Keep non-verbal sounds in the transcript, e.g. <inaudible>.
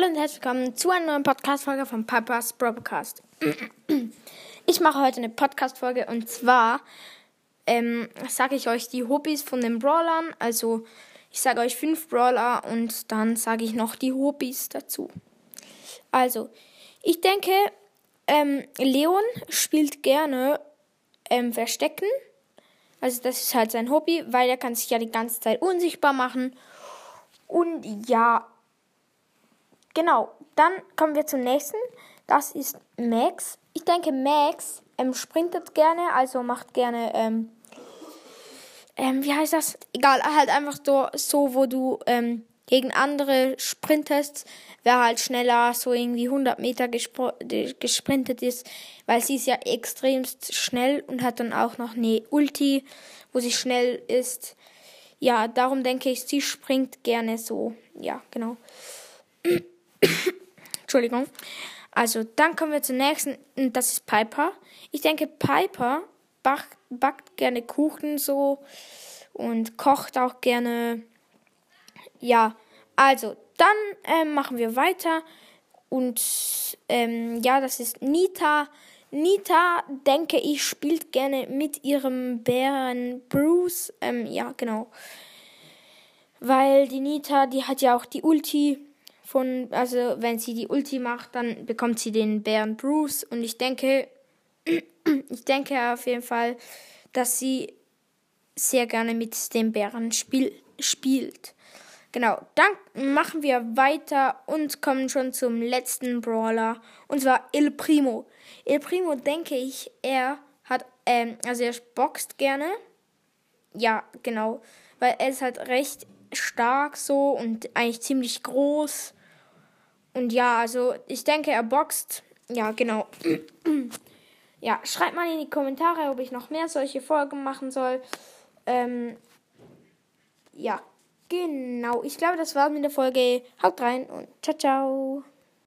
herzlich willkommen zu einer neuen Podcast-Folge von Papas Broadcast. <clears throat> Ich mache heute eine Podcast-Folge und zwar ähm, sage ich euch die Hobbys von den Brawlern. Also ich sage euch fünf Brawler und dann sage ich noch die Hobbys dazu. Also, ich denke, ähm, Leon spielt gerne ähm, Verstecken. Also das ist halt sein Hobby, weil er kann sich ja die ganze Zeit unsichtbar machen. Und ja, genau. Dann kommen wir zum nächsten. Das ist Max. Ich denke, Max ähm, sprintet gerne, also macht gerne, ähm, ähm, wie heißt das? Egal, halt einfach so, so wo du ähm, gegen andere sprintest, wer halt schneller so irgendwie 100 Meter gesprintet ist, weil sie ist ja extremst schnell und hat dann auch noch eine Ulti, wo sie schnell ist. Ja, darum denke ich, sie springt gerne so. Ja, genau. <clears throat> <coughs> Entschuldigung. Also, dann kommen wir zum nächsten, das ist Piper. Ich denke, Piper backt, backt gerne Kuchen so und kocht auch gerne. Ja, also, dann ähm, machen wir weiter. Und ähm, ja, das ist Nita. Nita, denke ich, spielt gerne mit ihrem Bären Bruce. Ähm, ja, genau. Weil die Nita, die hat ja auch die Ulti von, also wenn sie die Ulti macht, dann bekommt sie den Bären Bruce. Und ich denke, <clears throat> ich denke auf jeden Fall, dass sie sehr gerne mit dem Bären spiel, spielt. Genau, dann machen wir weiter und kommen schon zum letzten Brawler. Und zwar Il Primo. Il Primo, denke ich, er hat, ähm, also er boxt gerne. Ja, genau. Weil er ist halt recht stark so und eigentlich ziemlich groß. Und ja, also ich denke, er boxt. Ja, genau. <clears throat> ja, schreibt mal in die Kommentare, ob ich noch mehr solche Folgen machen soll. Ähm, ja. Genau, ich glaube, das war's mit der Folge. Haut rein und ciao, ciao.